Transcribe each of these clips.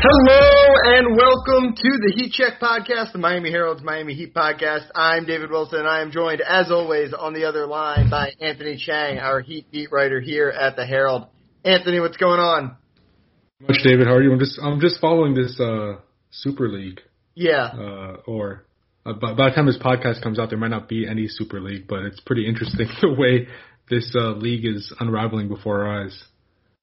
Hello and welcome to the Heat Check podcast, the Miami Herald's Miami Heat podcast. I'm David Wilson. And I am joined, as always, on the other line by Anthony Chiang, our Heat beat writer here at the Herald. Anthony, what's going on? Much, David. How are you? I'm just I'm just following this uh, Super League. Yeah. Uh, or uh, by, by the time this podcast comes out, there might not be any Super League, but it's pretty interesting the way this uh, league is unraveling before our eyes.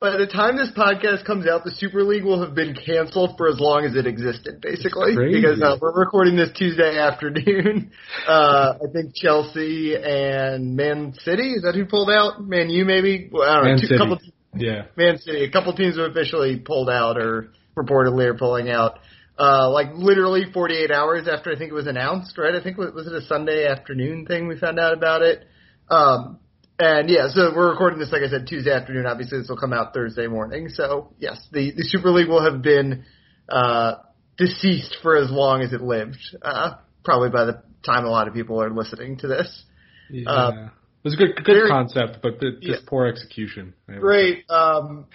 By the time this podcast comes out, the Super League will have been canceled for as long as it existed, basically. Because uh, we're recording this Tuesday afternoon. Uh, I think Chelsea and Man City, is that who pulled out? Man U maybe? Well, I don't Man know. Two, City. couple, Yeah. Man City. A couple teams have officially pulled out or reportedly are pulling out. Uh, like literally 48 hours after I think it was announced, right? I think was was it a Sunday afternoon thing we found out about it. Um, and yeah, so we're recording this, like I said, Tuesday afternoon. Obviously, this will come out Thursday morning. So yes, the, the Super League will have been, uh, deceased for as long as it lived. Uh, probably by the time a lot of people are listening to this. Yeah. Uh, it was a good good very- concept, but the, just Yeah. poor execution. I. Great. Um,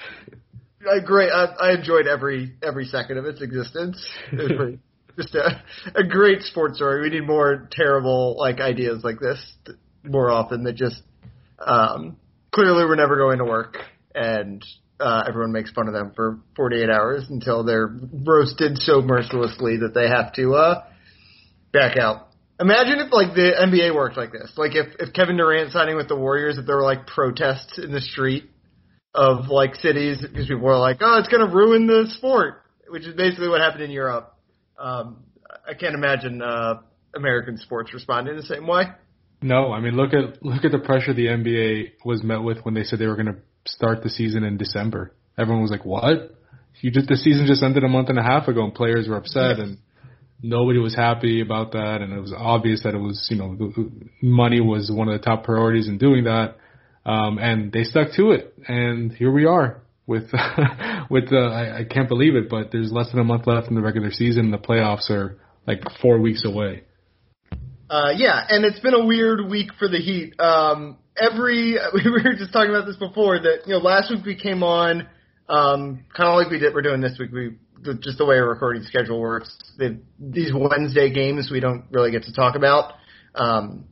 uh, great. I, I enjoyed every every second of its existence. It was pretty, just a, a great sports story. We need more terrible like ideas like this more often. That just um, clearly we're never going to work, and uh, everyone makes fun of them for 48 hours until they're roasted so mercilessly that they have to uh, back out. Imagine if like the NBA worked like this. Like if if Kevin Durant signing with the Warriors, if there were like protests in the street of like cities because people were like, oh, it's going to ruin the sport, which is basically what happened in Europe. Um, I can't imagine uh, American sports responding the same way. No, I mean look at look at the pressure the NBA was met with when they said they were going to start the season in December. Everyone was like, "What? You just the season just ended a month and a half ago, and players were upset, and nobody was happy about that, and it was obvious that it was you know money was one of the top priorities in doing that, um, and they stuck to it, and here we are with with uh, I, I can't believe it, but there's less than a month left in the regular season. The playoffs are like four weeks away. Uh, yeah, and it's been a weird week for the Heat. Um, every we were just talking about this before that you know last week we came on um, kind of like we did we're doing this week. We just the way our recording schedule works. The, these Wednesday games we don't really get to talk about. Um,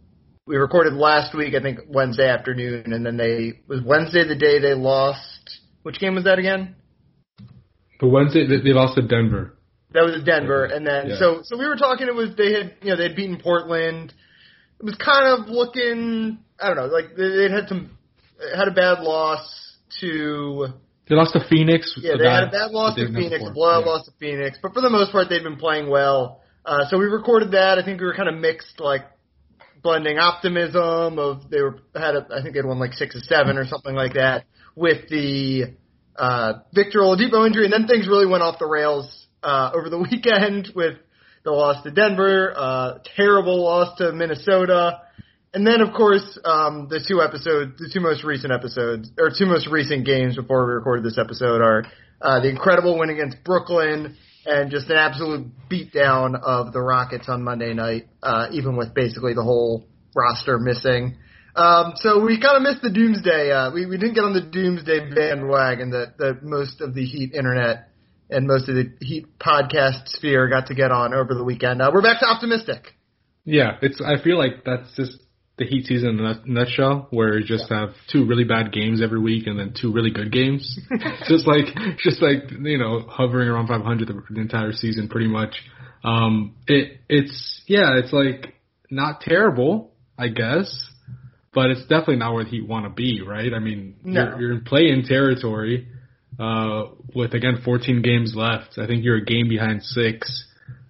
we recorded last week, I think Wednesday afternoon, and then they was Wednesday the day they lost. Which game was that again? But Wednesday they, they lost to Denver. That was Denver, and then Yeah. so so we were talking. It was they had you know they had beaten Portland. It was kind of looking I don't know like they had some had a bad loss to They lost to Phoenix. yeah they had a bad loss to Phoenix, a blowout Yeah. loss to Phoenix, but for the most part they've been playing well. Uh, so we recorded that. I think we were kind of mixed like blending optimism of they were had a, I think they had won like six or seven or something like that with the uh, Victor Oladipo injury, and then things really went off the rails uh, over the weekend with the loss to Denver, uh, terrible loss to Minnesota, and then of course um, the two episodes, the two most recent episodes or two most recent games before we recorded this episode are uh, the incredible win against Brooklyn and just an absolute beatdown of the Rockets on Monday night, uh, even with basically the whole roster missing. Um, so we kind of missed the doomsday. Uh, we, we didn't get on the doomsday bandwagon that, that most of the Heat internet and most of the Heat podcast sphere got to get on over the weekend. Uh, we're back to optimistic. Yeah, it's. I feel like that's just the Heat season in a nut- nutshell, where you just have two really bad games every week and then two really good games. just like, just like you know, hovering around 500 the, the entire season, pretty much. Um, it it's yeah, it's like not terrible, I guess, but it's definitely not where the Heat want to be, right? I mean, No. you're, you're in play-in territory uh, with again 14 games left. I think you're a game behind six.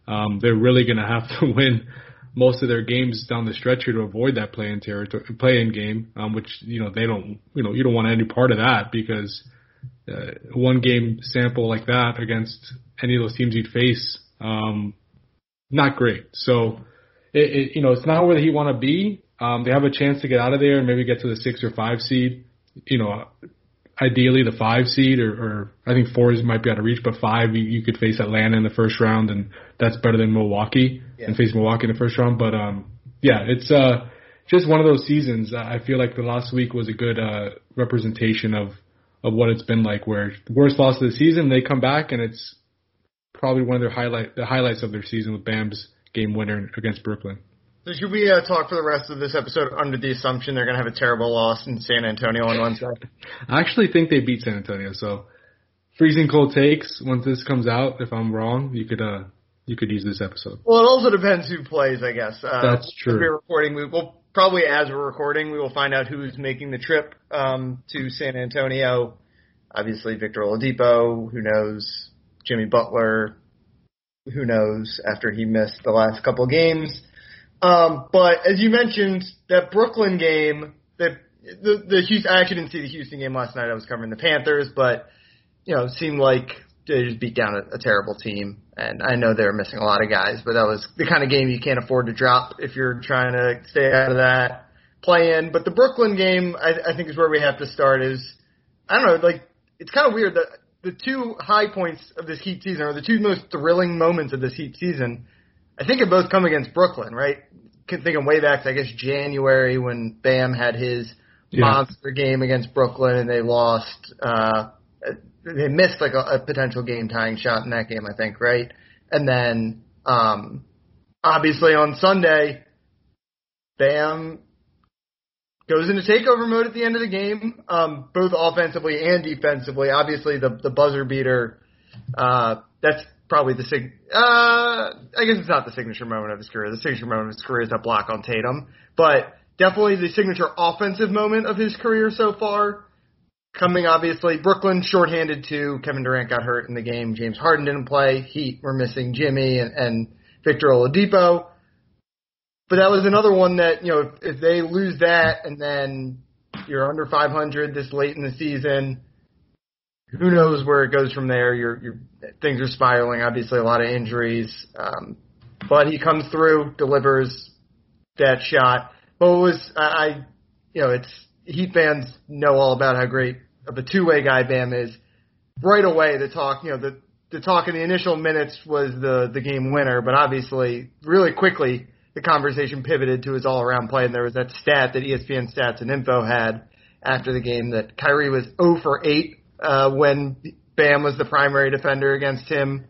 Um, they're really going to have to win most of their games down the stretch here to avoid that play-in territory, play-in game, um, which you know they don't, you know, you don't want any part of that because uh, one game sample like that against any of those teams you'd face, um, not great. So, it, it, you know, it's not where Heat want to be. Um, they have a chance to get out of there and maybe get to the six or five seed. You know, ideally the five seed or, or I think four is might be out of reach, but five you, you could face Atlanta in the first round and that's better than Milwaukee Yeah. and face Milwaukee in the first round. But um, yeah, it's uh just one of those seasons. I feel like the last week was a good uh representation of of what it's been like. Where the worst loss of the season, they come back and it's probably one of their highlight the highlights of their season with Bam's game winner against Brooklyn. So should we uh, talk for the rest of this episode under the assumption they're going to have a terrible loss in San Antonio on Wednesday? I actually think they beat San Antonio. So freezing cold takes once this comes out. If I'm wrong, you could uh you could use this episode. Well, it also depends who plays, I guess. Uh, That's true. We're recording. We will probably as we're recording, we will find out who's making the trip um, to San Antonio. Obviously, Victor Oladipo. Who knows? Jimmy Butler. Who knows? After he missed the last couple games. Um, but as you mentioned, that Brooklyn game, that the the Houston, I actually didn't see the Houston game last night. I was covering the Panthers, but you know, it seemed like they just beat down a, a terrible team. And I know they were missing a lot of guys, but that was the kind of game you can't afford to drop if you're trying to stay out of that play in. But the Brooklyn game, I, I think, is where we have to start. Is I don't know, like it's kind of weird that the two high points of this Heat season, or the two most thrilling moments of this Heat season, I think have both come against Brooklyn, right? Can think of way back, to, I guess January when Bam had his Yeah. monster game against Brooklyn and they lost. uh They missed like a, a potential game tying shot in that game, I think, right? And then, um obviously on Sunday, Bam goes into takeover mode at the end of the game, um, both offensively and defensively. Obviously, the the buzzer beater. Uh, that's probably the sig. Uh, I guess it's not the signature moment of his career. The signature moment of his career is that block on Tatum, but definitely the signature offensive moment of his career so far. Coming obviously, Brooklyn shorthanded too. Kevin Durant got hurt in the game. James Harden didn't play. Heat were missing Jimmy and, and Victor Oladipo. But that was another one that, you know, if, if they lose that and then you're under 500 this late in the season, who knows where it goes from there. Your your things are spiraling. Obviously, a lot of injuries, um, but he comes through, delivers that shot. But it was I, I, you know, it's Heat fans know all about how great of a two way guy Bam is. Right away, the talk, you know, the the talk in the initial minutes was the the game winner, but obviously, really quickly, the conversation pivoted to his all around play, and there was that stat that ESPN Stats and Info had after the game that Kyrie was 0 for 8 uh, when Bam was the primary defender against him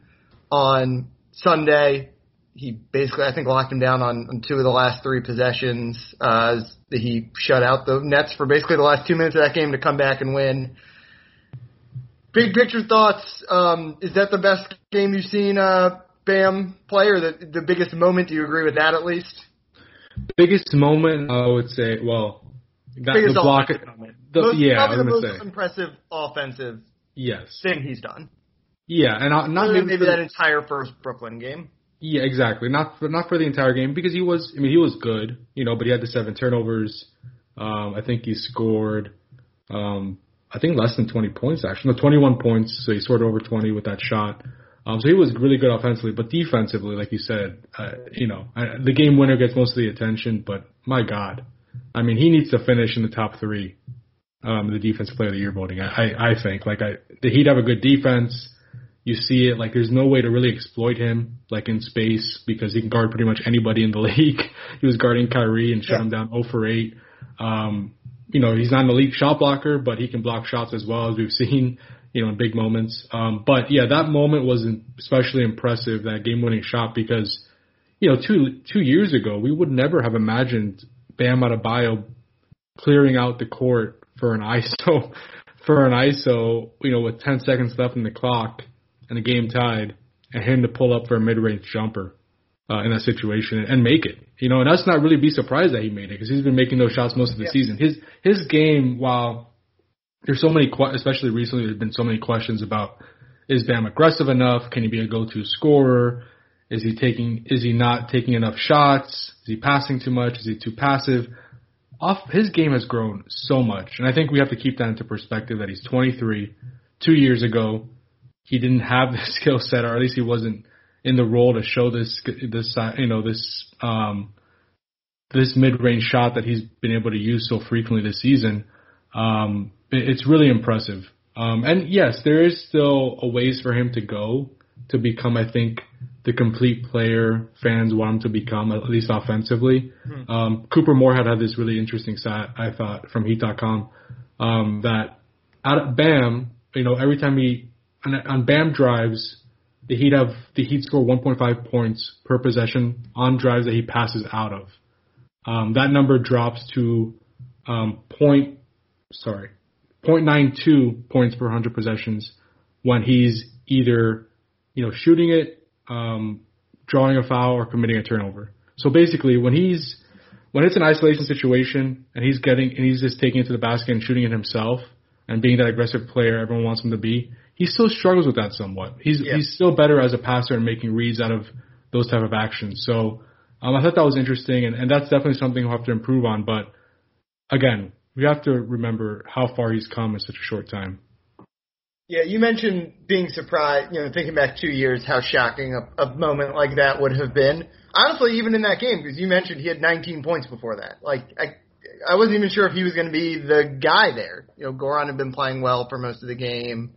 on Sunday. He basically, I think, locked him down on, on two of the last three possessions. Uh, he shut out the Nets for basically the last two minutes of that game to come back and win. Big picture thoughts. Um, is that the best game you've seen uh, Bam play, or the the biggest moment? Do you agree with that at least? Biggest moment, I would say, well, got biggest the block. moment. The, most, yeah, probably the most say impressive offensive yes. thing he's done. Yeah, and I, not maybe maybe for- that entire first Brooklyn game. Yeah, exactly. Not for, not for the entire game because he was. I mean, he was good, you know, but he had the seven turnovers. Um, I think he scored. Um, I think less than 20 points actually. No, 21 points. So he scored over 20 with that shot. Um, so he was really good offensively, but defensively, like you said, uh, you know, I, the game winner gets most of the attention. But my God, I mean, he needs to finish in the top three. Um, the defensive player of the year voting. I, I, I think like I, the Heat have a good defense. You see it like there's no way to really exploit him like in space because he can guard pretty much anybody in the league. he was guarding Kyrie and shut Yeah. him down 0 for 8. Um, you know, he's not an elite shot blocker, but he can block shots as well as we've seen, you know, in big moments. Um, but yeah, that moment was especially impressive, that game winning shot because, you know, two, two years ago, we would never have imagined Bam Adebayo clearing out the court for an ISO, for an ISO, you know, with 10 seconds left in the clock and the game tied and him to pull up for a mid-range jumper uh, in that situation and make it. You know, and us not really be surprised that he made it because he's been making those shots most of the Yeah. season. His his game, while there's so many, que- especially recently, there's been so many questions about is Bam aggressive enough? Can he be a go-to scorer? Is he taking? Is he not taking enough shots? Is he passing too much? Is he too passive? Off his game has grown so much, and I think we have to keep that into perspective. That he's 23. Two years ago, he didn't have the skill set, or at least he wasn't in the role to show this this uh, you know this um this mid range shot that he's been able to use so frequently this season. Um, it, it's really impressive. Um, and yes, there is still a ways for him to go to become, I think, the complete player fans want him to become, at least offensively. Um, Couper Moorhead had this really interesting stat, I thought, from Heat.com, um, that out of Bam, you know, every time he, on, on Bam drives, the Heat have the Heat score 1.5 points per possession on drives that he passes out of. Um, that number drops to um, point sorry 0.92 points per 100 possessions when he's either you know shooting it, um, drawing a foul, or committing a turnover. So basically, when he's when it's an isolation situation and he's getting and he's just taking it to the basket and shooting it himself and being that aggressive player everyone wants him to be, he still struggles with that somewhat. He's yeah. he's still better as a passer and making reads out of those type of actions. So um, I thought that was interesting, and, and that's definitely something we'll have to improve on. But again, we have to remember how far he's come in such a short time. Yeah, you mentioned being surprised, you know, thinking back two years, how shocking a, a moment like that would have been. Honestly, even in that game, because you mentioned he had 19 points before that. Like, I, I wasn't even sure if he was going to be the guy there. You know, Goran had been playing well for most of the game.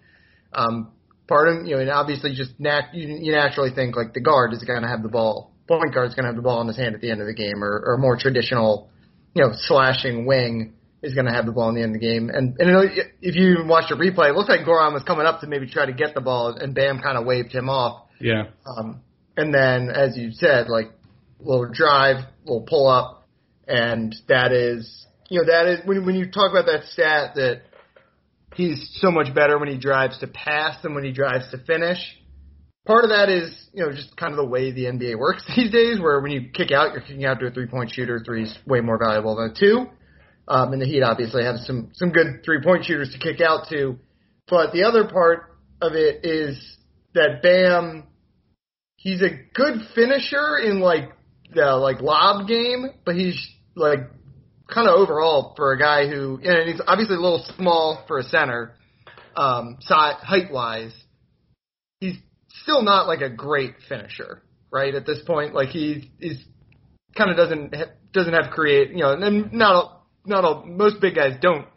Um, part of, you know, and obviously just nat- you, you naturally think like the guard is going to have the ball, point guard is going to have the ball in his hand at the end of the game, or, or more traditional, you know, slashing wing is going to have the ball in the end of the game. And, and if you even watch the replay, it looks like Goran was coming up to maybe try to get the ball, and Bam kind of waved him off. Yeah. Um, and then, as you said, like little drive, little pull up, and that is, you know, that is when when you talk about that stat that he's so much better when he drives to pass than when he drives to finish. Part of that is, you know, just kind of the way the NBA works these days, where when you kick out, you're kicking out to a three point shooter. Three's way more valuable than a two. Um, and the Heat obviously have some some good three point shooters to kick out to. But the other part of it is that Bam, he's a good finisher in like the like lob game, but he's like kind of overall for a guy who and he's obviously a little small for a center, um, height wise. He's still not like a great finisher, right? At this point, like he he's kind of doesn't doesn't have create, you know, and not not all most big guys don't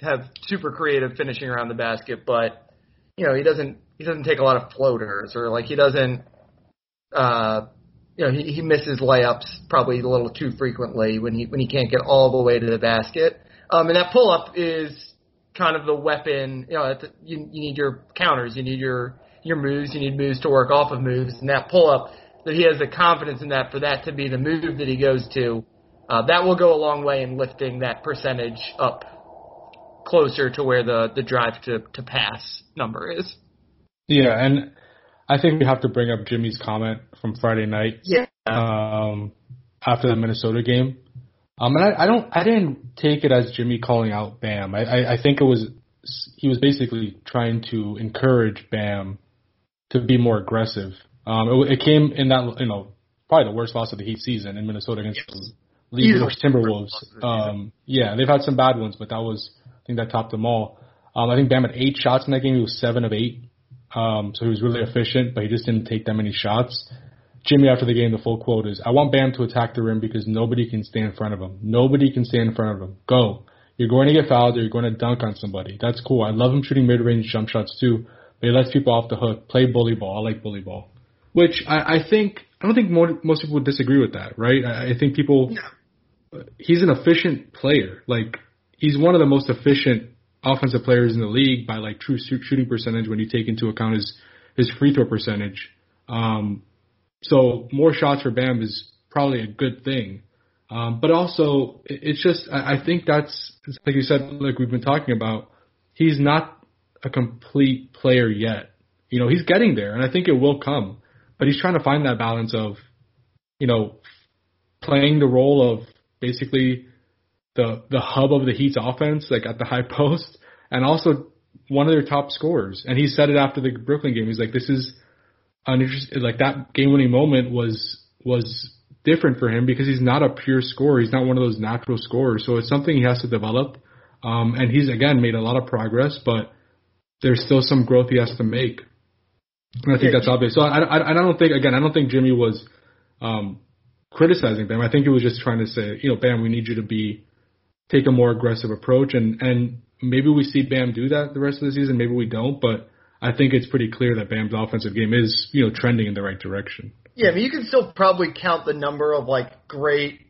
have super creative finishing around the basket, but you know he doesn't he doesn't take a lot of floaters or like he doesn't uh you know he, he misses layups probably a little too frequently when he when he can't get all the way to the basket. Um, and that pull up is kind of the weapon. You know, you you need your counters, you need your your moves, you need moves to work off of moves, and that pull up that he has the confidence in that for that to be the move that he goes to uh, that will go a long way in lifting that percentage up closer to where the, the drive to, to pass number is. Yeah, and I think we have to bring up Jimmy's comment from Friday night. Yeah. Um, after the Minnesota game. Um, and I, I don't, I didn't take it as Jimmy calling out Bam. I, I, I think it was, he was basically trying to encourage Bam to be more aggressive. Um, it, it came in that, you know, probably the worst loss of the Heat season in Minnesota against yes lead the Timberwolves. Um, yeah, they've had some bad ones, but that was I think that topped them all. Um, I think Bam had eight shots in that game. He was seven of eight, um, so he was really efficient, but he just didn't take that many shots. Jimmy after the game, the full quote is, "I want Bam to attack the rim because nobody can stay in front of him. Nobody can stay in front of him. Go. You're going to get fouled or you're going to dunk on somebody. That's cool. I love him shooting mid-range jump shots too, but he lets people off the hook. Play bully ball. I like bully ball." Which I, I think I don't think more, most people would disagree with that, right? I, I think people he's an efficient player. Like he's one of the most efficient offensive players in the league by like true shooting percentage when you take into account his his free throw percentage. Um, so more shots for Bam is probably a good thing. Um, but also, it's just I, I think that's like you said, like we've been talking about. He's not a complete player yet. You know, he's getting there, and I think it will come. But he's trying to find that balance of, you know, playing the role of basically the the hub of the Heat's offense, like at the high post, and also one of their top scorers. And he said it after the Brooklyn game. He's like, "This is an interesting, like that game winning moment was was different for him because he's not a pure scorer. He's not one of those natural scorers. So it's something he has to develop. Um, and he's again made a lot of progress, but there's still some growth he has to make. And I think yeah. that's obvious. So I, I, I don't think again I don't think Jimmy was um, criticizing Bam. I think he was just trying to say, you know, Bam, we need you to be take a more aggressive approach, and and maybe we see Bam do that the rest of the season. Maybe we don't, but I think it's pretty clear that Bam's offensive game is you know trending in the right direction. Yeah, I mean, you can still probably count the number of like great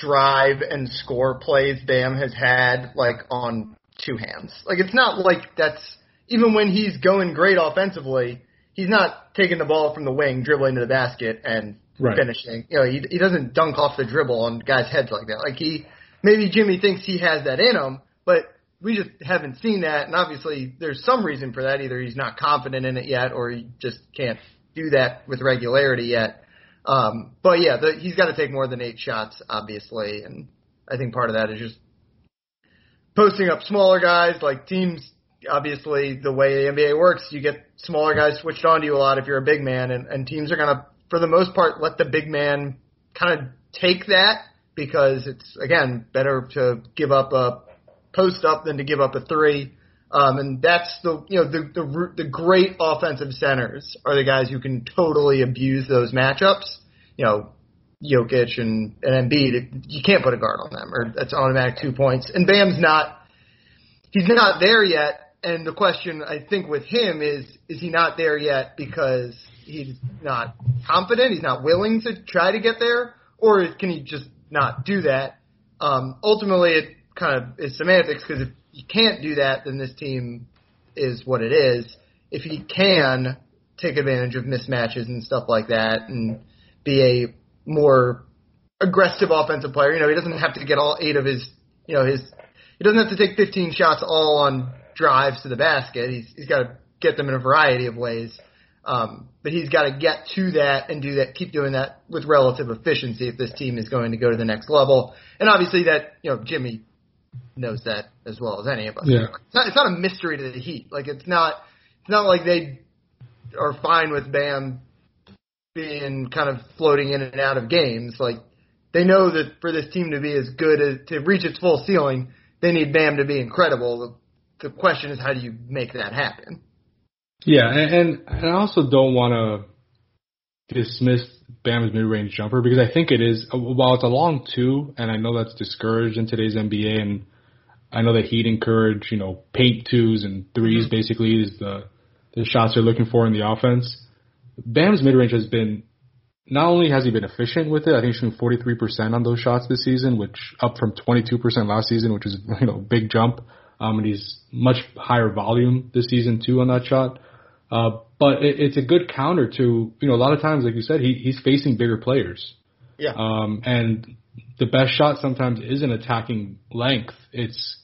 drive and score plays Bam has had like on two hands. Like it's not like that's even when he's going great offensively, he's not taking the ball from the wing, dribbling to the basket, and Right. finishing. You know, he he doesn't dunk off the dribble on guys' heads like that. Like he maybe Jimmy thinks he has that in him, but we just haven't seen that. And obviously, there's some reason for that. Either he's not confident in it yet, or he just can't do that with regularity yet. Um, but yeah, the, he's got to take more than eight shots, obviously, and I think part of that is just posting up smaller guys. Like teams, obviously, the way the NBA works, you get smaller guys switched on to you a lot if you're a big man, and, and teams are gonna, for the most part, let the big man kind of take that because it's again better to give up a post up than to give up a three. Um, and that's the you know the the the great offensive centers are the guys who can totally abuse those matchups. You know, Jokic and, and Embiid, you can't put a guard on them, or that's automatic two points. And Bam's not, he's not there yet. And the question I think with him is, is he not there yet because he's not confident, he's not willing to try to get there, or can he just not do that? Um, ultimately, it kind of is semantics because if you can't do that, then this team is what it is. If he can take advantage of mismatches and stuff like that, and be a more aggressive offensive player. You know, he doesn't have to get all eight of his, you know, his, he doesn't have to take 15 shots all on drives to the basket. He's, he's got to get them in a variety of ways. Um, but he's got to get to that and do that, keep doing that with relative efficiency if this team is going to go to the next level. And obviously that, you know, Jimmy knows that as well as any of us. Yeah. It's not, it's not a mystery to the Heat. Like it's not, it's not like they are fine with Bam being kind of floating in and out of games. Like they know that for this team to be as good as to reach its full ceiling, they need Bam to be incredible. The, question is how do you make that happen? Yeah, and, and I also don't want to dismiss Bam's mid-range jumper because I think it is while it's a long two, and I know that's discouraged in today's NBA, and I know that he'd encourage you know paint twos and 3s Mhm. basically is the the shots they're looking for in the offense. Bam's mid-range has been not only has he been efficient with it, I think he's shooting 43% on those shots this season, which up from 22% last season, which is you know a big jump. Um, and he's much higher volume this season too on that shot. Uh, but it, it's a good counter to you know a lot of times, like you said, he he's facing bigger players. Yeah. Um, and the best shot sometimes isn't attacking length. It's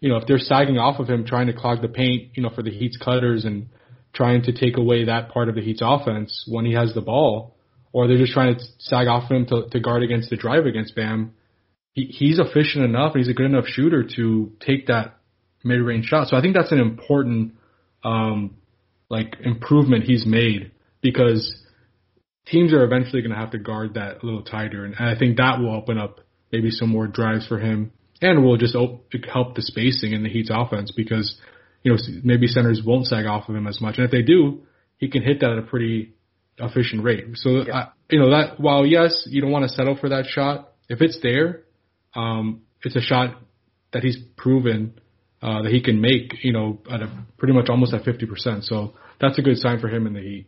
you know if they're sagging off of him, trying to clog the paint, you know, for the Heat's cutters and trying to take away that part of the Heat's offense when he has the ball, or they're just trying to sag off of him to, to guard against the drive against Bam. He, he's efficient enough and he's a good enough shooter to take that mid-range shot. So I think that's an important um, like improvement he's made because teams are eventually going to have to guard that a little tighter, and I think that will open up maybe some more drives for him, and will just op- help the spacing in the Heat's offense because you know maybe centers won't sag off of him as much, and if they do, he can hit that at a pretty efficient rate. So Yeah. I, you know that while yes, you don't want to settle for that shot, if it's there, um, it's a shot that he's proven uh, that he can make, you know, at a pretty much almost at 50%. So that's a good sign for him in the Heat.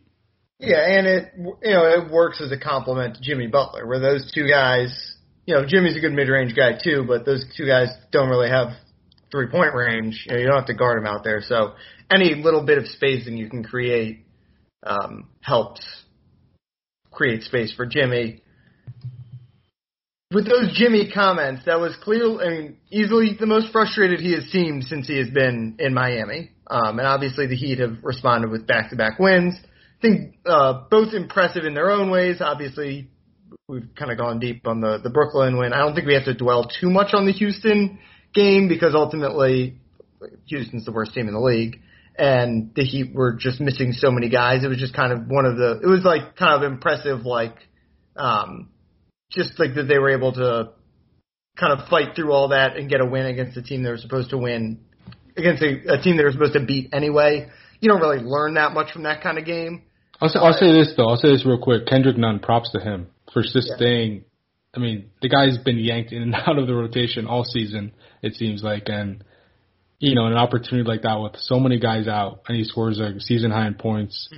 Yeah, and it you know it works as a compliment to Jimmy Butler, where those two guys, you know, Jimmy's a good mid-range guy too, but those two guys don't really have three-point range. You know, you don't have to guard them out there, so any little bit of spacing you can create um, helps create space for Jimmy. With those Jimmy comments, that was clear. I mean, easily the most frustrated he has seemed since he has been in Miami. Um, and obviously, the Heat have responded with back-to-back wins. I think uh, both impressive in their own ways. Obviously, we've kind of gone deep on the the Brooklyn win. I don't think we have to dwell too much on the Houston game because ultimately, Houston's the worst team in the league, and the Heat were just missing so many guys. It was just kind of one of the. It was like kind of impressive, like um, just like that they were able to kind of fight through all that and get a win against a team they were supposed to win against a, a team they were supposed to beat anyway. You don't really learn that much from that kind of game. I'll say, I'll say this though. I'll say this real quick. Kendrick Nunn, props to him for just Yeah. staying. I mean, the guy's been yanked in and out of the rotation all season. It seems like, and you know, an opportunity like that with so many guys out, and he scores a season high in points,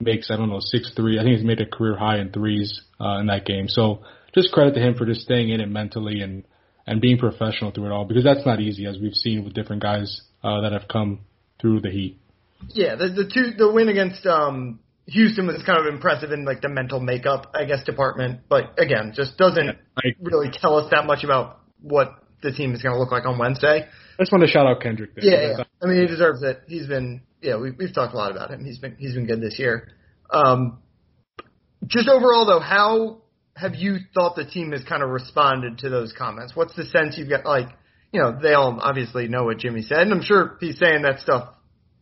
makes I don't know six three. I think he's made a career high in threes uh, in that game. So just credit to him for just staying in it mentally and and being professional through it all because that's not easy as we've seen with different guys uh, that have come through the Heat. Yeah, the the two the win against um Houston was kind of impressive in like the mental makeup, I guess, department, but again, just doesn't I, really tell us that much about what the team is going to look like on Wednesday. I just want to shout out Kendrick. There. Yeah, yeah. I mean, he deserves it. He's been, yeah, we, we've talked a lot about him. He's been, he's been good this year. Um, just overall though, how have you thought the team has kind of responded to those comments? What's the sense you've got? Like, you know, they all obviously know what Jimmy said, and I'm sure he's saying that stuff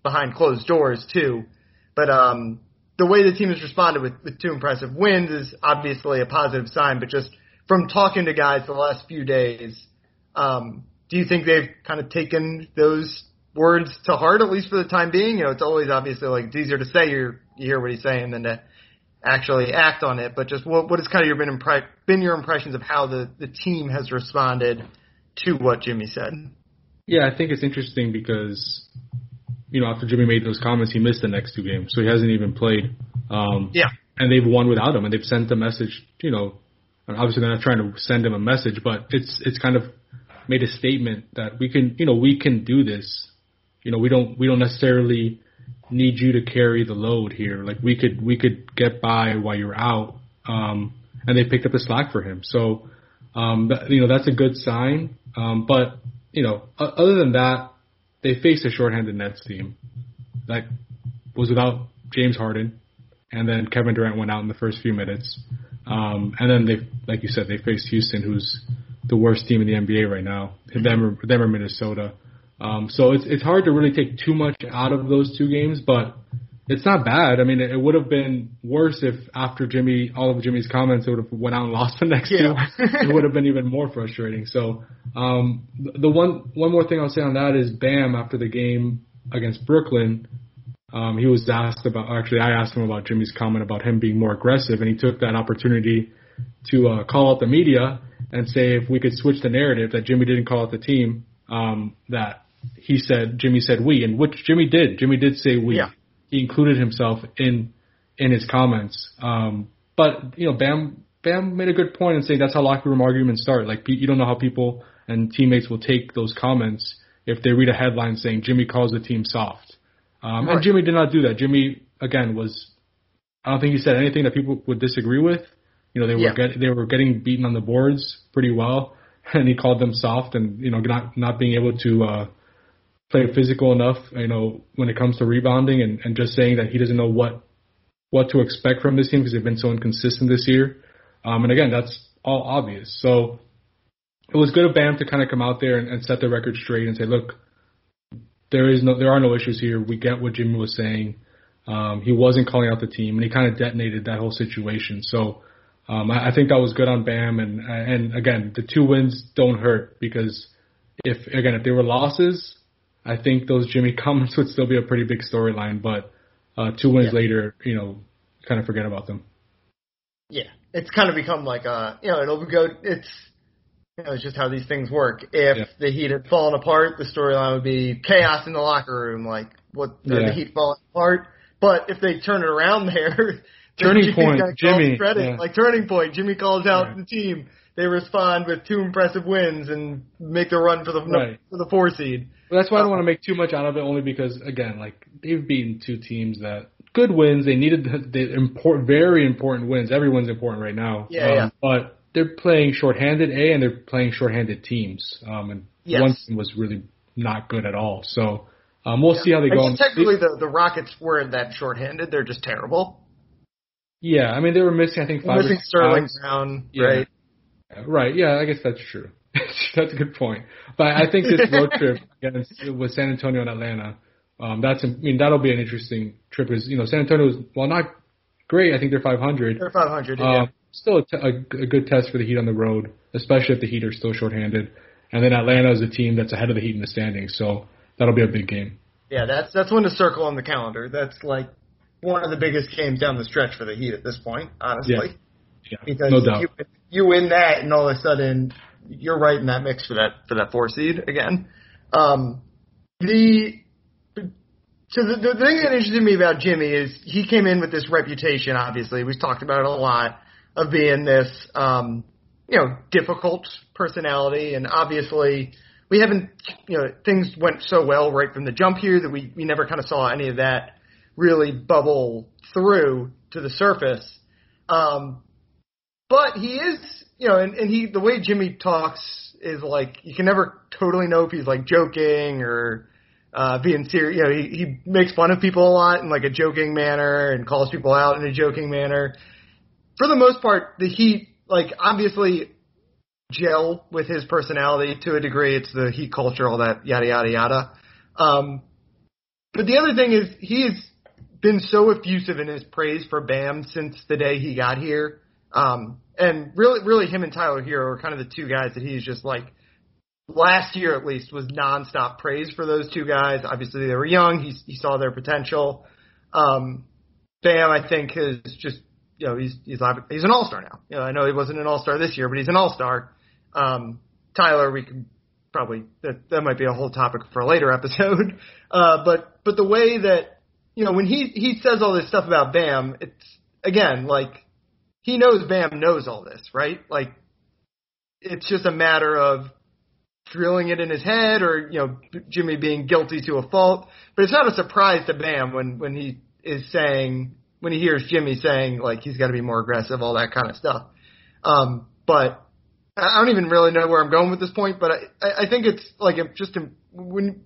behind closed doors too. But um, the way the team has responded with, with two impressive wins is obviously a positive sign. But just from talking to guys the last few days, um, do you think they've kind of taken those words to heart, at least for the time being? You know, it's always obviously like it's easier to say you're, you hear what he's saying than to actually act on it. But just what what has kind of your been impre- been your impressions of how the the team has responded to what Jimmy said? Yeah, I think it's interesting because you know after Jimmy made those comments, he missed the next two games, so he hasn't even played. Um, Yeah. and they've won without him, and they've sent a message. You know, and obviously they're not trying to send him a message, but it's it's kind of made a statement that we can, you know, we can do this. You know, we don't we don't necessarily need you to carry the load here. Like we could we could get by while you're out. Um, and they picked up the slack for him. So, um, that, you know, that's a good sign. Um, but you know, other than that, they faced a shorthanded Nets team that was without James Harden, and then Kevin Durant went out in the first few minutes. Um, and then they, like you said, they faced Houston, who's the worst team in the NBA right now. Them or, them or Minnesota. Um, so it's it's hard to really take too much out of those two games, but it's not bad. I mean, it, it would have been worse if after Jimmy, all of Jimmy's comments, it would have went out and lost the next Yeah. two. it would have been even more frustrating. So um, the the one one more thing I'll say on that is Bam after the game against Brooklyn. Um, he was asked about, actually, I asked him about Jimmy's comment about him being more aggressive, and he took that opportunity to uh, call out the media and say if we could switch the narrative that Jimmy didn't call out the team, um, that he said Jimmy said we, and which Jimmy did. Jimmy did say we. Yeah. He included himself in in his comments. Um, but you know, Bam Bam made a good point in saying that's how locker room arguments start. Like you don't know how people and teammates will take those comments if they read a headline saying Jimmy calls the team soft. Um, Right. And Jimmy did not do that. Jimmy again was. I don't think he said anything that people would disagree with. You know, they were Yeah. get, they were getting beaten on the boards pretty well, and he called them soft and you know not not being able to uh, play physical enough. You know, when it comes to rebounding and, and just saying that he doesn't know what what to expect from this team because they've been so inconsistent this year. Um, and again, that's all obvious. So it was good of Bam to kind of come out there and, and set the record straight and say, look, there is no, there are no issues here. We get what Jimmy was saying. Um, he wasn't calling out the team, and he kind of detonated that whole situation. So um, I, I think that was good on Bam. And and again, the two wins don't hurt because if again if they were losses, I think those Jimmy comments would still be a pretty big storyline. But uh, two wins Yeah. later, you know, kind of forget about them. Yeah, it's kind of become like a, you know, it'll go. It's, you know, it's just how these things work. If Yeah. the Heat had fallen apart, the storyline would be chaos in the locker room. Like, what Yeah. the Heat falling apart? But if they turn it around there, Turning Jimmy's point, Jimmy, credit. yeah. Like turning point, Jimmy calls out Right. the team. They respond with two impressive wins and make the run for the Right. for the four seed. But that's why I don't want to make too much out of it, only because again, like they've beaten two teams that good wins. They needed the, the important, very important wins. Everyone's important right now. Yeah, um, yeah. But they're playing shorthanded, a, and they're playing shorthanded teams. Um, and Yes. one team was really not good at all. So um, we'll see how they I go. technically, the the Rockets weren't that shorthanded. They're just terrible. yeah, I mean they were missing. I think They're or missing Sterling. Brown, Yeah. right? Right. Yeah, I guess that's true. that's a good point. But I think this road trip against with San Antonio and Atlanta, um, that's I mean that'll be an interesting trip. Because you know San Antonio's well not great. I think they're 500. They're 500. yeah. Um, still a, t- a, a good test for the Heat on the road, especially if the Heat are still shorthanded. And then Atlanta is a team that's ahead of the Heat in the standings, so that'll be a big game. Yeah, that's that's one to circle on the calendar. That's like one of the biggest games down the stretch for the Heat at this point, honestly. Yeah. Yeah, Because no doubt. you you win that, and all of a sudden you're right in that mix for that for that four seed again. Um, the so the, the thing that interested me about Jimmy is he came in with this reputation. Obviously, we've talked about it a lot of being this um, you know difficult personality, and obviously we haven't you know things went so well right from the jump here that we we never kind of saw any of that really bubble through to the surface. Um, but he is, you know, and, and he the way Jimmy talks is like you can never totally know if he's like joking or uh, being serious. You know, he, he makes fun of people a lot in like a joking manner and calls people out in a joking manner. For the most part, the Heat, like obviously gel with his personality to a degree. It's the Heat culture, all that yada yada yada. Um, but the other thing is he's been so effusive in his praise for Bam since the day he got here. Um, and really, really him and Tyler Herro are kind of the two guys that he's just like last year at least was nonstop praise for those two guys. Obviously they were young. He, he saw their potential. Um, Bam, I think has just, you know, he's, he's, he's an all-star now. You know, I know he wasn't an all-star this year, but he's an all-star. Um, Tyler, we can probably, that, that might be a whole topic for a later episode. Uh, but, but the way that, you know, when he, he says all this stuff about Bam, it's, again, like, he knows Bam knows all this, right? Like, it's just a matter of drilling it in his head or, you know, Jimmy being guilty to a fault. But it's not a surprise to Bam when, when he is saying, when he hears Jimmy saying, like, he's got to be more aggressive, all that kind of stuff. Um, but I don't even really know where I'm going with this point, but I, I think it's like just when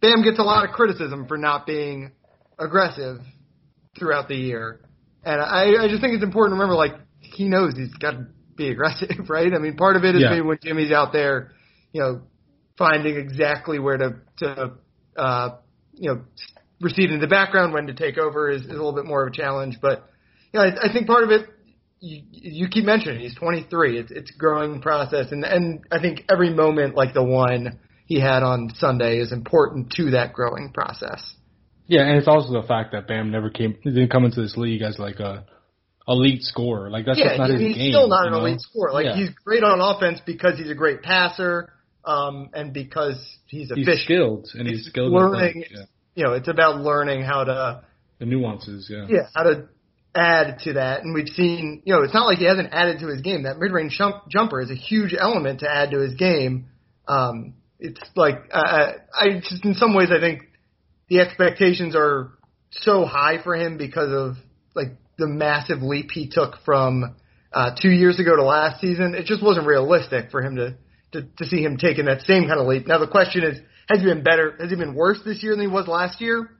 Bam gets a lot of criticism for not being aggressive throughout the year. And I, I just think it's important to remember, like, he knows he's got to be aggressive, right? I mean, part of it is yeah. maybe when Jimmy's out there you know, finding exactly where to to uh, you know recede in the background, when to take over is, is a little bit more of a challenge. But you know, I, I think part of it you, you keep mentioning he's 23. It's it's a growing process, and and I think every moment like the one he had on Sunday is important to that growing process. Yeah, and it's also the fact that Bam never came didn't come into this league as like a elite scorer. Like that's yeah, just not his game. He's still not an know? elite scorer. Like yeah. he's great on offense because he's a great passer um, and because he's efficient. He's skilled, and he's skilled. Learning, yeah. you know, it's about learning how to the nuances. Yeah. Yeah, how to add to that, and we've seen, you know, it's not like he hasn't added to his game. That mid-range jump, jumper is a huge element to add to his game. Um, it's like uh, I just, in some ways, I think the expectations are so high for him because of like the massive leap he took from uh, two years ago to last season. It just wasn't realistic for him to to, to see him taking that same kind of leap. Now the question is, has he been better? Has he been worse this year than he was last year?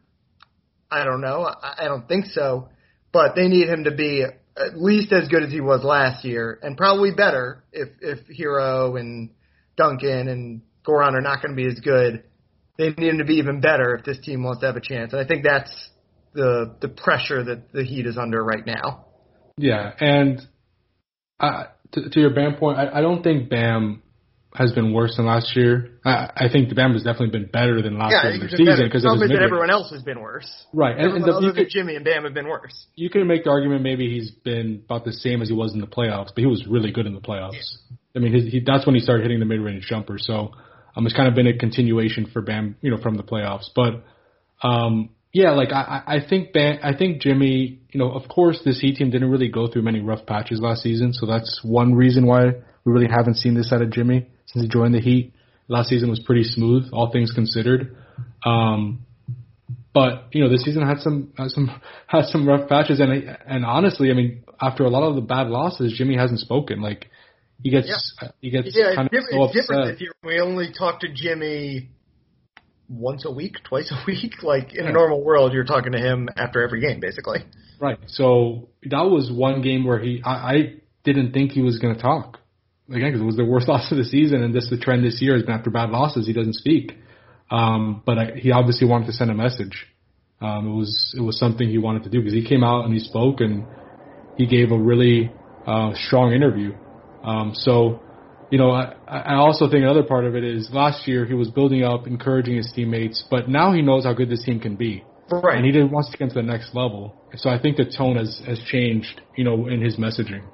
I don't know. I, I don't think so. But they need him to be at least as good as he was last year, and probably better if if Herro and Duncan and Goran are not going to be as good. They need him to be even better if this team wants to have a chance. And I think that's the the pressure that the Heat is under right now. Yeah, and uh, to, to your Bam point, I, I don't think Bam has been worse than last year. I, I think Bam has definitely been better than last yeah, year in the season because of his that everyone else has been worse. Right, and, and the, you could, Jimmy and Bam have been worse. You can make the argument maybe he's been about the same as he was in the playoffs, but he was really good in the playoffs. Yeah. I mean, he, he, that's when he started hitting the mid-range jumper. So um, it's kind of been a continuation for Bam, you know, from the playoffs. But um, yeah, like I, I think Bam, I think Jimmy, you know, of course this Heat team didn't really go through many rough patches last season, so that's one reason why we really haven't seen this out of Jimmy since he joined the Heat. Last season was pretty smooth, all things considered. Um, but you know, this season had some had some had some rough patches, and and honestly, I mean, after a lot of the bad losses, Jimmy hasn't spoken. Like he gets he gets yeah, kind it's of so it's upset. Different we only talk to Jimmy once a week, twice a week. Like in yeah. a normal world, you're talking to him after every game, basically. Right. So that was one game where he I, I didn't think he was going to talk again because it was the worst loss of the season, and this the trend this year has been after bad losses he doesn't speak. Um, but I, he obviously wanted to send a message. Um, it was it was something he wanted to do because he came out and he spoke and he gave a really uh, strong interview. Um, so, you know, I, I also think another part of it is last year he was building up, encouraging his teammates, but now he knows how good this team can be. Right. And he didn't wants to get to the next level. So I think the tone has has changed, you know, in his messaging.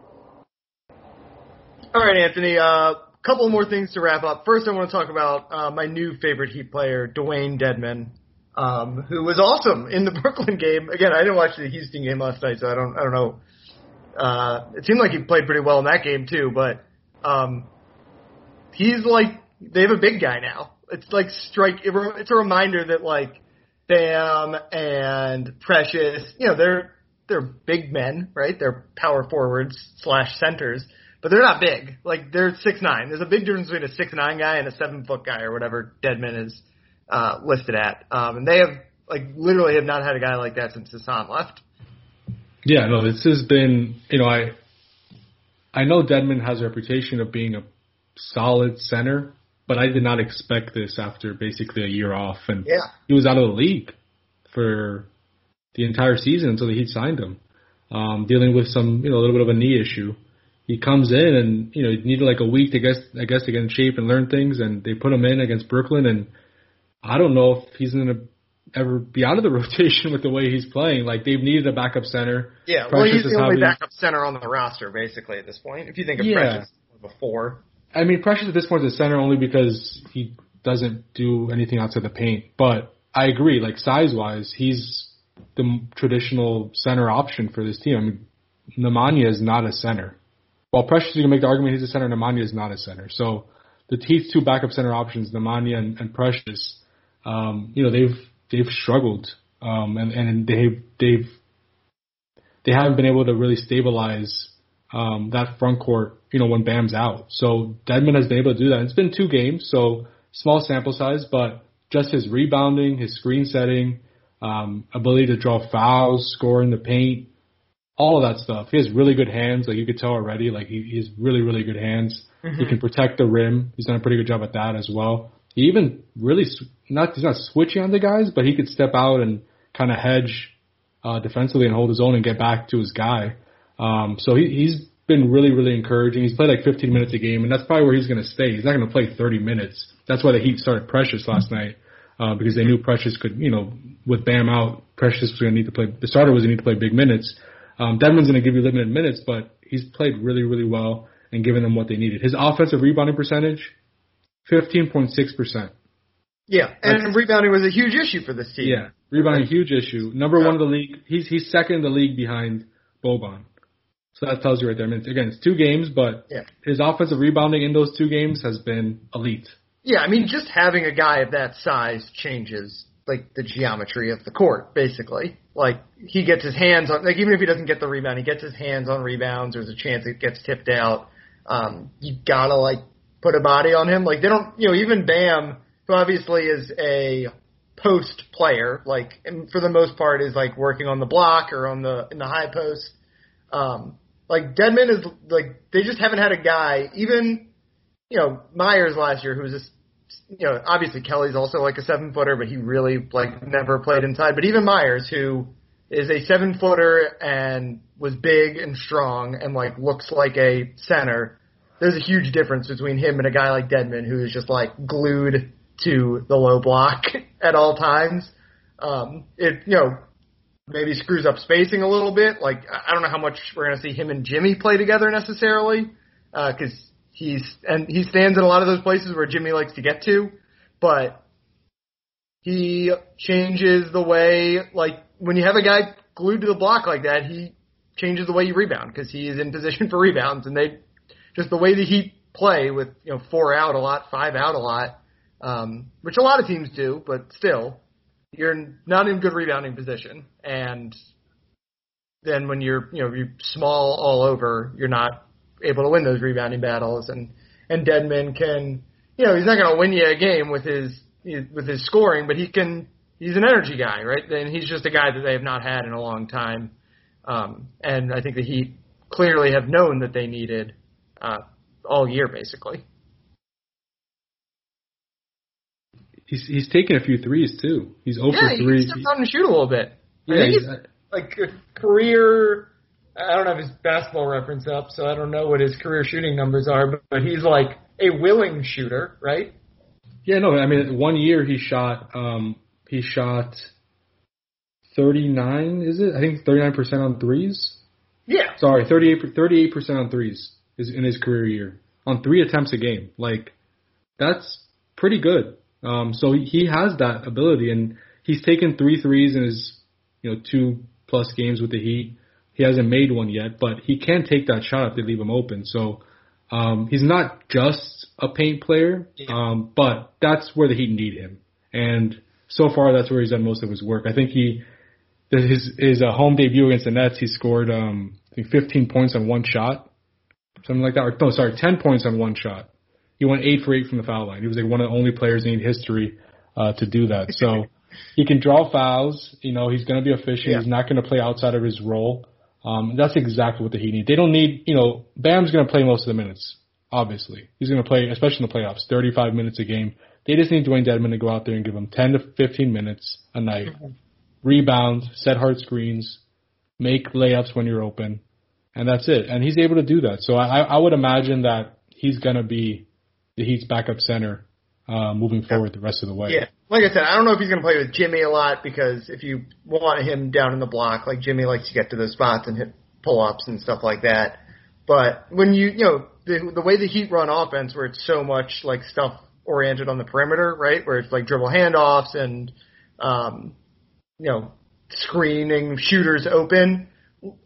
All right, Anthony. A uh, couple more things to wrap up. First, I want to talk about uh, my new favorite Heat player, Dewayne Dedmon, um, who was awesome in the Brooklyn game. Again, I didn't watch the Houston game last night, so I don't I don't know. Uh, it seemed like he played pretty well in that game too, but um, he's like they have a big guy now. It's like strike. It's a reminder that like Bam and Precious, you know, they're they're big men, right? They're power forwards slash centers, but they're not big. Like they're six nine. There's a big difference between a six nine guy and a seven foot guy or whatever Dedmon is uh, listed at. Um, and they have like literally have not had a guy like that since Hassan left. Yeah, no, this has been you know I I know Dedmon has a reputation of being a solid center, but I did not expect this after basically a year off, and yeah. he was out of the league for the entire season until the Heat signed him, um, dealing with some you know a little bit of a knee issue. He comes in and you know he needed like a week to guess I guess to get in shape and learn things, and they put him in against Brooklyn, and I don't know if he's gonna ever be out of the rotation with the way he's playing. Like they've needed a backup center. Yeah, Precious well, he's the only backup center on the roster basically at this point. If you think of Yeah. Precious before, I mean, Precious at this point is a center only because he doesn't do anything outside the paint. But I agree, like size wise, he's the traditional center option for this team. I mean, Nemanja is not a center. While Precious, you can make the argument he's a center, Nemanja is not a center. So the Heat's two backup center options, Nemanja and, and Precious, um, you know, they've they've struggled, um, and and they've they've they haven't been able to really stabilize um, that front court, you know, when Bam's out. So Dedmon has been able to do that. It's been two games, so small sample size, but just his rebounding, his screen setting, um, ability to draw fouls, score in the paint, all of that stuff. He has really good hands, like you could tell already. Like he, he has really, really good hands. He can protect the rim. He's done a pretty good job at that as well. He even really not he's not switching on the guys, but he could step out and kind of hedge uh, defensively and hold his own and get back to his guy. Um, so he, he's been really, really encouraging. He's played like 15 minutes a game, and that's probably where he's going to stay. He's not going to play 30 minutes. That's why the Heat started Precious last night uh, because they knew Precious could, you know, with Bam out, Precious was going to need to play. The starter was going to need to play big minutes. Um, Dedmon's going to give you limited minutes, but he's played really, really well and given them what they needed. His offensive rebounding percentage, 15.6 percent. yeah, and rebounding was a huge issue for this team. Yeah, rebounding huge issue. Number one in the league. He's he's second in the league behind Boban. So that tells you right there. I mean, again, it's two games, but Yeah. his offensive rebounding in those two games has been elite. Yeah, I mean, just having a guy of that size changes like the geometry of the court, basically. Like he gets his hands on, like even if he doesn't get the rebound, he gets his hands on rebounds. There's a chance it gets tipped out. Um, you gotta like put a body on him. Like they don't, you know, even Bam, who obviously is a post player, like for the most part is like working on the block or on the in the high post. Um, like Dedmon is like they just haven't had a guy even you know, Meyers last year, who was this, you know, obviously Kelly's also like a seven footer, but he really like never played inside. But even Meyers, who is a seven footer and was big and strong and like looks like a center, there's a huge difference between him and a guy like Dedmon, who is just like glued to the low block at all times. Um, it, you know, maybe screws up spacing a little bit. Like I don't know how much we're gonna see him and Jimmy play together necessarily, because he's and he stands in a lot of those places where Jimmy likes to get to, but he changes the way like when you have a guy glued to the block like that, he changes the way you rebound because he is in position for rebounds, and they just the way the Heat play with you know four out a lot, five out a lot, um, which a lot of teams do, but still you're not in good rebounding position, and then when you're you know you're small all over, you're not able to win those rebounding battles, and and Dedmon can you know he's not going to win you a game with his with his scoring, but he can he's an energy guy, right? And he's just a guy that they have not had in a long time, um, and I think the Heat clearly have known that they needed uh, all year basically. He's he's taken a few threes too. He's over yeah, he three. can step out and shoot a little bit. I Yeah, think he's- he's like a career. I don't have his basketball reference up, so I don't know what his career shooting numbers are. But, but he's like a willing shooter, right? Yeah, no, I mean, one year he shot, um, he shot 39, is it? I think 39% on threes. Yeah, Sorry, 38, 38% on threes is in his career year. On three attempts a game. Like, that's pretty good. Um, so he, he has that ability and he's taken three threes in his, you know, two plus games with the Heat. He hasn't made one yet, but he can take that shot if they leave him open. So, um, he's not just a paint player, um, but that's where the Heat need him. And so far that's where he's done most of his work. I think he his his uh, home debut against the Nets, he scored um I think 15 points on one shot, something like that. Or no, sorry, 10 points on one shot. He went eight for eight from the foul line. He was like one of the only players in history uh, to do that. So he can draw fouls. You know, he's going to be efficient. Yeah. He's not going to play outside of his role. Um, that's exactly what the Heat need. They don't need, you know, Bam's going to play most of the minutes. Obviously, he's going to play, especially in the playoffs, 35 minutes a game. They just need Dewayne Dedmon to go out there and give him 10 to 15 minutes a night, mm-hmm. rebound, set hard screens, make layups when you're open, and that's it. And he's able to do that. So I, I would imagine that he's going to be the Heat's backup center uh, moving forward the rest of the way. Yeah, like I said, I don't know if he's going to play with Jimmy a lot because if you want him down in the block, like Jimmy likes to get to those spots and hit pull ups and stuff like that. But when you, you know, the the way the Heat run offense, where it's so much like stuff oriented on the perimeter, right, where it's like dribble handoffs and, um, you know, screening shooters open.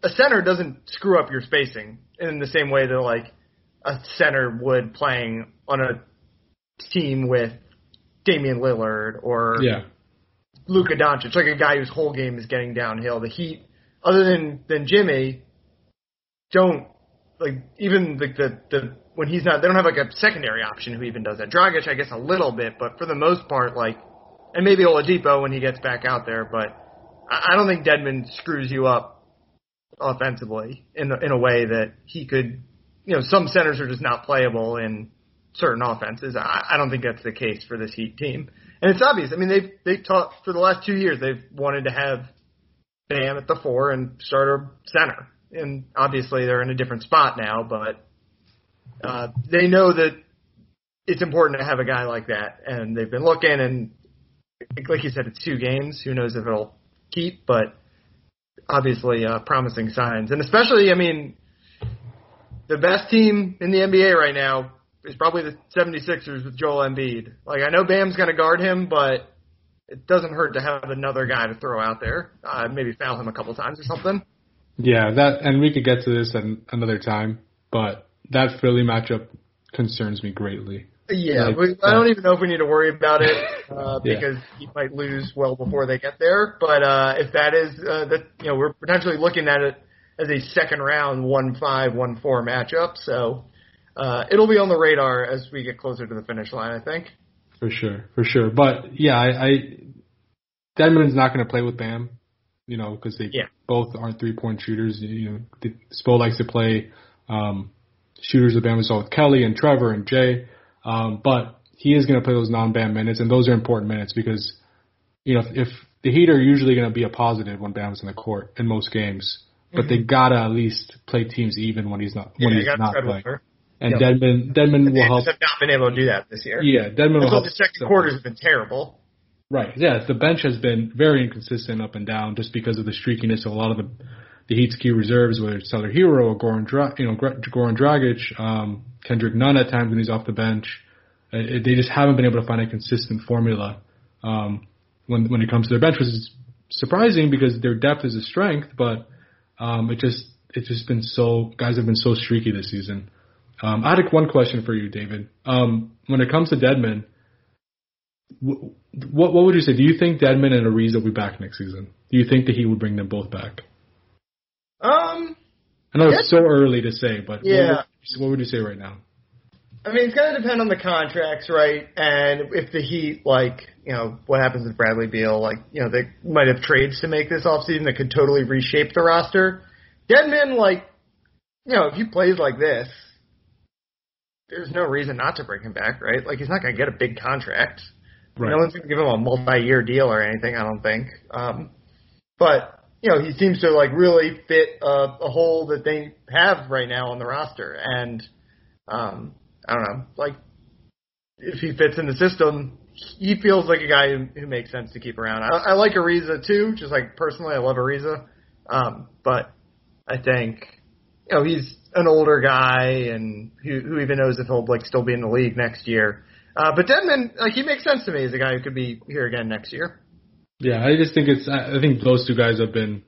A center doesn't screw up your spacing in the same way that like a center would playing on a team with Damian Lillard or yeah. Luka Doncic, like a guy whose whole game is getting downhill. The Heat, other than than Jimmy, don't like even the the, the when he's not. They don't have like a secondary option who even does that. Dragic, I guess, a little bit, but for the most part, like, and maybe Oladipo when he gets back out there, but I, I don't think Dedmon screws you up offensively in in a way that he could. You know, some centers are just not playable in certain offenses. I, I don't think that's the case for this Heat team. And it's obvious. I mean, they've they've taught for the last two years. They've wanted to have Bam at the four and start starter center. And obviously, they're in a different spot now, but uh, they know that it's important to have a guy like that. And they've been looking, and like you said, it's two games. Who knows if it'll keep? But obviously, uh, promising signs. And especially, I mean, the best team in the NBA right now is probably the 76ers with Joel Embiid. Like I know Bam's going to guard him, but it doesn't hurt to have another guy to throw out there. Uh, maybe foul him a couple times or something. Yeah, that and we could get to this at another time, but that Philly matchup concerns me greatly. Yeah, like, we, I don't even know if we need to worry about it uh, because yeah. he might lose well before they get there. But uh, if that is uh, that, you know, we're potentially looking at it as a second round one five one four matchup. So uh, it'll be on the radar as we get closer to the finish line. I think. For sure, for sure. But yeah, I, I not going to play with Bam, you know, because they yeah. both aren't three point shooters. You know, Spo likes to play um, shooters with Bam. We saw with Kelly and Trevor and Jay, um, but he is going to play those non-Bam minutes, and those are important minutes because you know if, if the Heat are usually going to be a positive when Bam's in the court in most games, but mm-hmm. they gotta at least play teams even when he's not when yeah, he's not playing. And yep. Dedmon Dedmon will help. Have not been able to do that this year. Yeah, Dedmon will help. The second quarters have been terrible. Right. Yeah, the bench has been very inconsistent up and down just because of the streakiness of a lot of the the Heat's key reserves, whether it's Tyler Herro or Goran, Dra- you know, Goran Dragic, um, Kendrick Nunn at times when he's off the bench. Uh, it, they just haven't been able to find a consistent formula um, when when it comes to their bench, which is surprising because their depth is a strength, but um, it just it's just been so guys have been so streaky this season. Um, I had one question for you, David. Um, when it comes to Dedmon, what what would you say? Do you think Dedmon and Ariza will be back next season? Do you think that he would bring them both back? Um, I know it's so early to say, but yeah, what would, what would you say right now? I mean, it's going to depend on the contracts, right? And if the Heat, like, you know, what happens with Bradley Beal, like, you know, they might have trades to make this offseason that could totally reshape the roster. Dedmon, like, you know, if he plays like this, there's no reason not to bring him back, right? Like he's not going to get a big contract. Right. No one's going to give him a multi-year deal or anything. I don't think. Um, but you know, he seems to like really fit a, a hole that they have right now on the roster, and um, I don't know, like if he fits in the system, he feels like a guy who, who makes sense to keep around. I, I like Ariza too, just like personally, I love Ariza, um, but I think you know he's an older guy and who, who even knows if he'll like still be in the league next year. Uh, but Dedmon, like he makes sense to me as a guy who could be here again next year. Yeah, I just think it's. I think those two guys have been.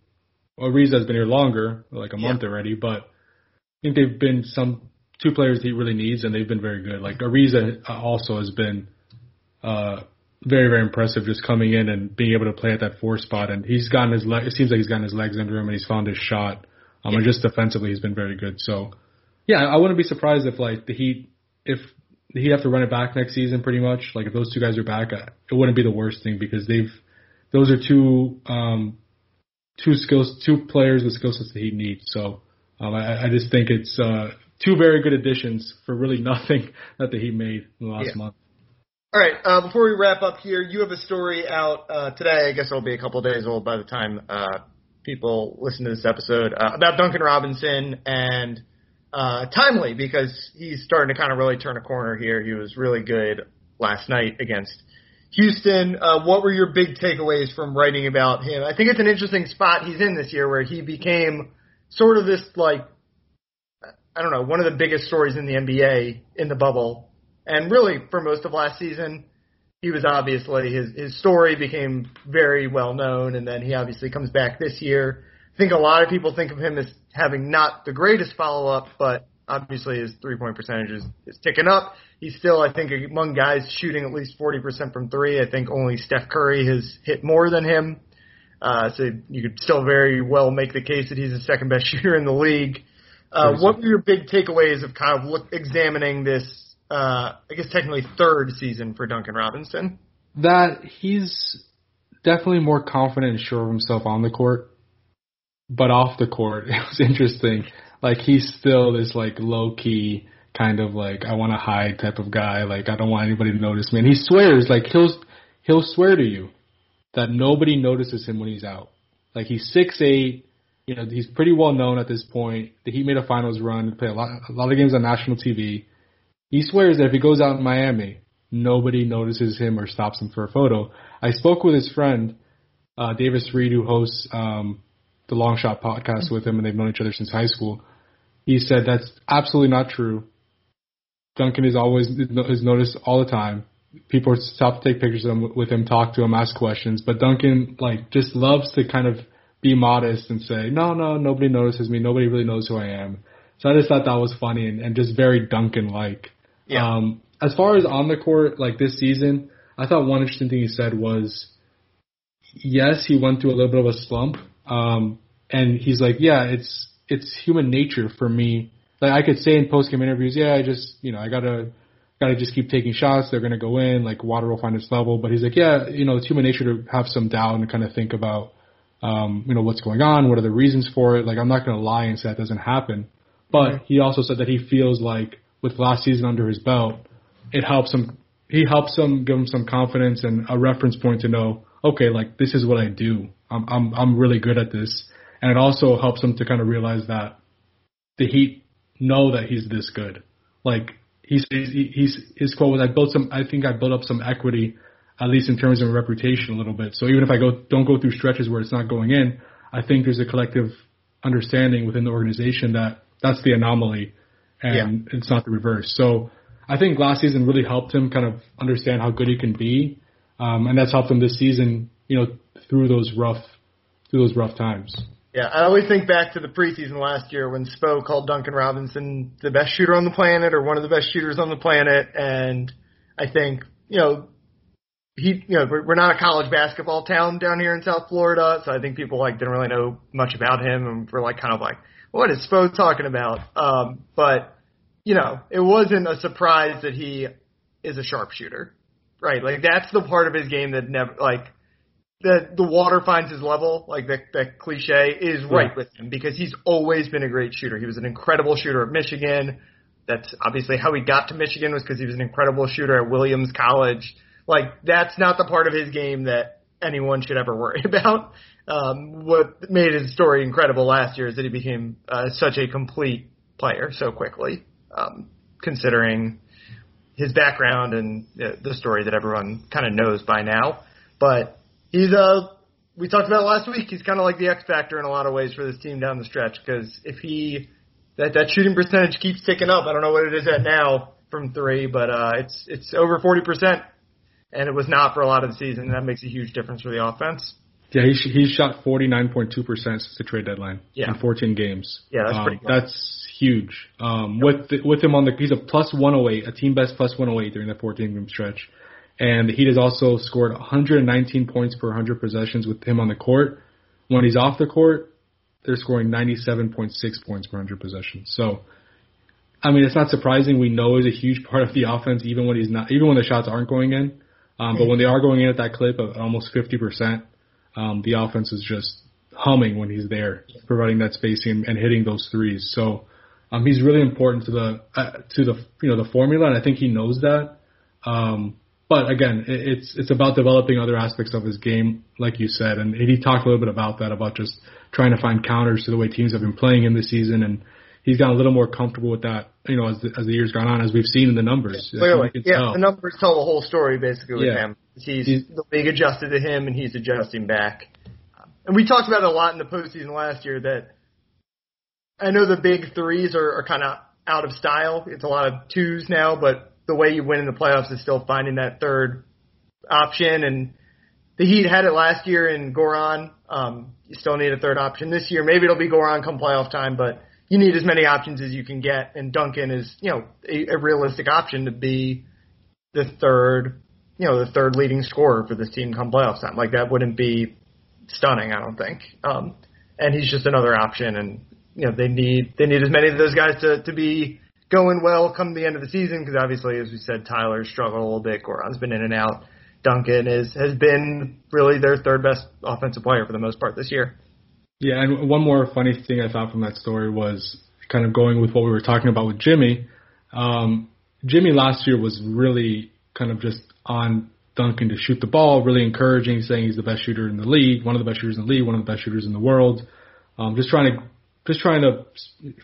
Well, Ariza has been here longer, like a month already, but I think they've been some two players he really needs, and they've been very good. Like Ariza also has been uh, very very impressive just coming in and being able to play at that four spot. And he's gotten his le- it seems like he's gotten his legs under him and he's found his shot. Um, yeah. and just defensively he's been very good. So yeah, I wouldn't be surprised if like the Heat if the Heat have to run it back next season pretty much. Like if those two guys are back, it wouldn't be the worst thing because they've those are two um two skills two players with skill sets the Heat need. So um, I, I just think it's uh two very good additions for really nothing that the Heat made in the last yeah. month. All right. Uh, before we wrap up here, you have a story out uh, today. I guess it'll be a couple days old by the time uh, people listen to this episode uh, about Duncan Robinson and uh, timely because he's starting to kind of really turn a corner here. He was really good last night against Houston. Uh, what were your big takeaways from writing about him? I think it's an interesting spot he's in this year where he became sort of this like I don't know one of the biggest stories in the NBA in the bubble and really for most of last season, he was obviously his his story became very well known, and then he obviously comes back this year. I think a lot of people think of him as having not the greatest follow up, but obviously his three point percentage is, is ticking up. He's still, I think, among guys shooting at least 40% from three. I think only Steph Curry has hit more than him. Uh, so you could still very well make the case that he's the second best shooter in the league. Uh, what were your big takeaways of kind of look, examining this uh, I guess technically third season for Duncan Robinson. That he's definitely more confident and sure of himself on the court, but off the court, it was interesting. Like he's still this like low key kind of like I want to hide type of guy. Like I don't want anybody to notice me. And he swears like he'll he'll swear to you that nobody notices him when he's out. Like he's six eight. You know he's pretty well known at this point. He made a finals run, played a lot a lot of games on national TV. He swears that if he goes out in Miami, nobody notices him or stops him for a photo. I spoke with his friend, uh, Davis Reed, who hosts um, the Long Shot podcast with him, and they've known each other since high school. He said that's absolutely not true. Duncan is always is noticed all the time. People stop to take pictures of him, with him, talk to him, ask questions. But Duncan like just loves to kind of be modest and say, no, no, nobody notices me. Nobody really knows who I am. So I just thought that was funny and, and just very Duncan like. Yeah. Um, as far as on the court, like this season, I thought one interesting thing he said was, yes, he went through a little bit of a slump. Um, and he's like, yeah, it's, it's human nature for me. Like I could say in post game interviews, yeah, I just, you know, I gotta, gotta just keep taking shots. They're gonna go in. Like water will find its level. But he's like, yeah, you know, it's human nature to have some doubt and kind of think about, um, you know, what's going on. What are the reasons for it? Like I'm not gonna lie and say that doesn't happen. But he also said that he feels like with last season under his belt, it helps him. He helps him give him some confidence and a reference point to know, okay, like this is what I do. I'm I'm I'm really good at this, and it also helps him to kind of realize that the Heat know that he's this good. Like he's he's, he's his quote was, "I built some. I think I built up some equity, at least in terms of reputation, a little bit. So even if I go don't go through stretches where it's not going in, I think there's a collective understanding within the organization that that's the anomaly and yeah. it's not the reverse. So I think last season really helped him kind of understand how good he can be, um, and that's helped him this season, you know, through those rough through those rough times. Yeah, I always think back to the preseason last year when Spo called Duncan Robinson the best shooter on the planet or one of the best shooters on the planet, and I think you know he, you know, we're, not a college basketball town down here in South Florida, so I think people like didn't really know much about him, and we're like kind of like, what is Spo talking about? Um, but you know, it wasn't a surprise that he is a sharpshooter, right? Like that's the part of his game that never like that the water finds his level, like that that cliche is right yeah. with him because he's always been a great shooter. He was an incredible shooter at Michigan. That's obviously how he got to Michigan was because he was an incredible shooter at Williams College. Like that's not the part of his game that anyone should ever worry about. Um, what made his story incredible last year is that he became uh, such a complete player so quickly, um, considering his background and uh, the story that everyone kind of knows by now. But he's a uh, we talked about last week. He's kind of like the X factor in a lot of ways for this team down the stretch because if he that that shooting percentage keeps ticking up, I don't know what it is at now from three, but uh, it's it's over forty percent and it was not for a lot of the season. That makes a huge difference for the offense. Yeah, he he shot 49.2% since the trade deadline yeah. in 14 games. Yeah, that's um, pretty. Good. That's huge. Um, yep. with the, with him on the, he's a plus 108, a team best plus 108 during that 14 game stretch, And the Heat has also scored 119 points per 100 possessions with him on the court. When he's off the court, they're scoring 97.6 points per 100 possessions. So, I mean, it's not surprising. We know he's a huge part of the offense, even when he's not, even when the shots aren't going in. Um, but when they are going in at that clip of almost 50%, um, the offense is just humming when he's there, providing that spacing and, and hitting those threes. So, um, he's really important to the uh, to the you know the formula, and I think he knows that. Um, but again, it's it's about developing other aspects of his game, like you said, and he talked a little bit about that, about just trying to find counters to the way teams have been playing him this season, and he's gotten a little more comfortable with that, you know, as the, as the years gone on, as we've seen in the numbers. Clearly, yeah, tell. the numbers tell the whole story basically with Yeah. him. He's, He's- the league adjusted to him, and he's adjusting back. And we talked about it a lot in the postseason last year that I know the big threes are, are kind of out of style. It's a lot of twos now, but the way you win in the playoffs is still finding that third option. And the Heat had it last year in Goran. Um, you still need a third option this year. Maybe it'll be Goran come playoff time, but you need as many options as you can get. And Duncan is, you know, a, a realistic option to be the third, you know, the third leading scorer for this team come playoff time. Like that wouldn't be stunning, I don't think. Um, and he's just another option, and you know they need they need as many of those guys to to be going well come the end of the season because obviously, as we said, Tyler struggled a little bit. Goran's been in and out. Duncan is has been really their third best offensive player for the most part this year. Yeah, and one more funny thing I found from that story was kind of going with what we were talking about with Jimmy. Um, Jimmy last year was really kind of just on Duncan to shoot the ball, really encouraging, saying he's the best shooter in the league, one of the best shooters in the league, one of the best shooters in the world. Um, just trying to just trying to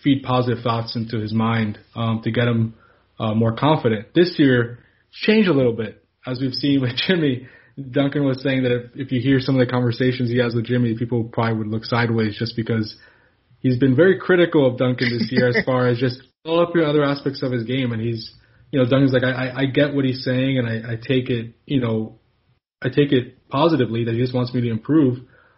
feed positive thoughts into his mind um, to get him uh, more confident. This year, it's changed a little bit as we've seen with Jimmy. Duncan was saying that if, if you hear some of the conversations he has with Jimmy, people probably would look sideways just because he's been very critical of Duncan this year as far as just all up your other aspects of his game. And he's, you know, Duncan's like, I, I, I get what he's saying and I, I take it, you know, I take it positively that he just wants me to improve.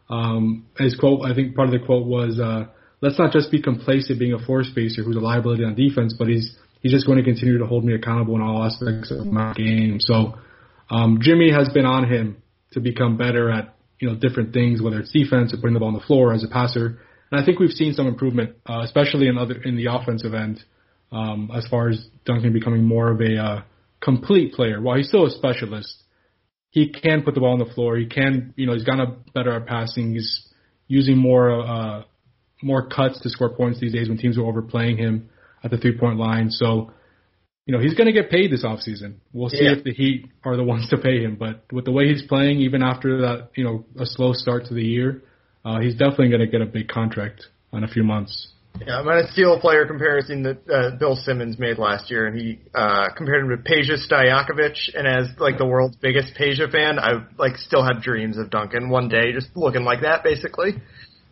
Um, his quote, I think part of the quote was, uh, let's not just be complacent being a floor spacer who's a liability on defense, but he's, he's just going to continue to hold me accountable in all aspects of my game. So, um, Jimmy has been on him to become better at, you know, different things, whether it's defense or putting the ball on the floor as a passer. And I think we've seen some improvement, uh, especially in other, in the offensive end, um, as far as Duncan becoming more of a, uh, complete player. While he's still a specialist, he can put the ball on the floor. He can, you know, he's gotten better at passing. He's using more, uh, more cuts to score points these days when teams are overplaying him at the three point line. So, you know, he's going to get paid this offseason. We'll see Yeah. if the Heat are the ones to pay him. But with the way he's playing, even after that, you know, a slow start to the year, uh, he's definitely going to get a big contract in a few months. Yeah, I'm gonna steal a player comparison that uh, Bill Simmons made last year, and he uh, compared him to Peja Stojakovic. And as like the world's biggest Peja fan, I like still have dreams of Duncan one day just looking like that, basically.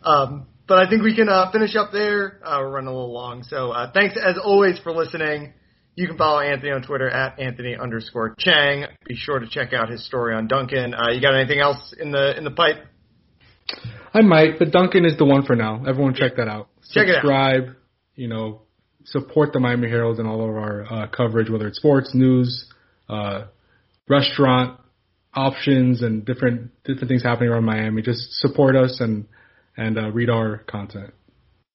Um, but I think we can uh, finish up there. Uh, we're running a little long, so uh, thanks as always for listening. You can follow Anthony on Twitter at Anthony underscore Chiang. Be sure to check out his story on Duncan. Uh, you got anything else in the in the pipe? I might, but Duncan is the one for now. Everyone check that out. Check it out. Subscribe, you know, support the Miami Herald and all of our uh, coverage, whether it's sports, news, uh, restaurant options, and different different things happening around Miami. Just support us and and uh, read our content.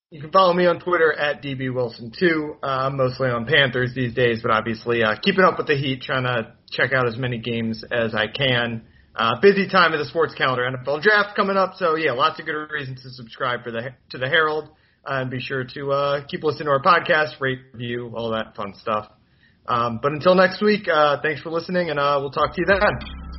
You can follow me on Twitter at dbwilson2. Uh, I'm mostly on Panthers these days, but obviously uh, keeping up with the Heat, trying to check out as many games as I can. Uh, busy time of the sports calendar, NFL draft coming up, so yeah, lots of good reasons to subscribe for the to the Herald. Uh, and be sure to uh, keep listening to our podcast, rate, review, all that fun stuff. Um, but until next week, uh, thanks for listening, and uh, we'll talk to you then.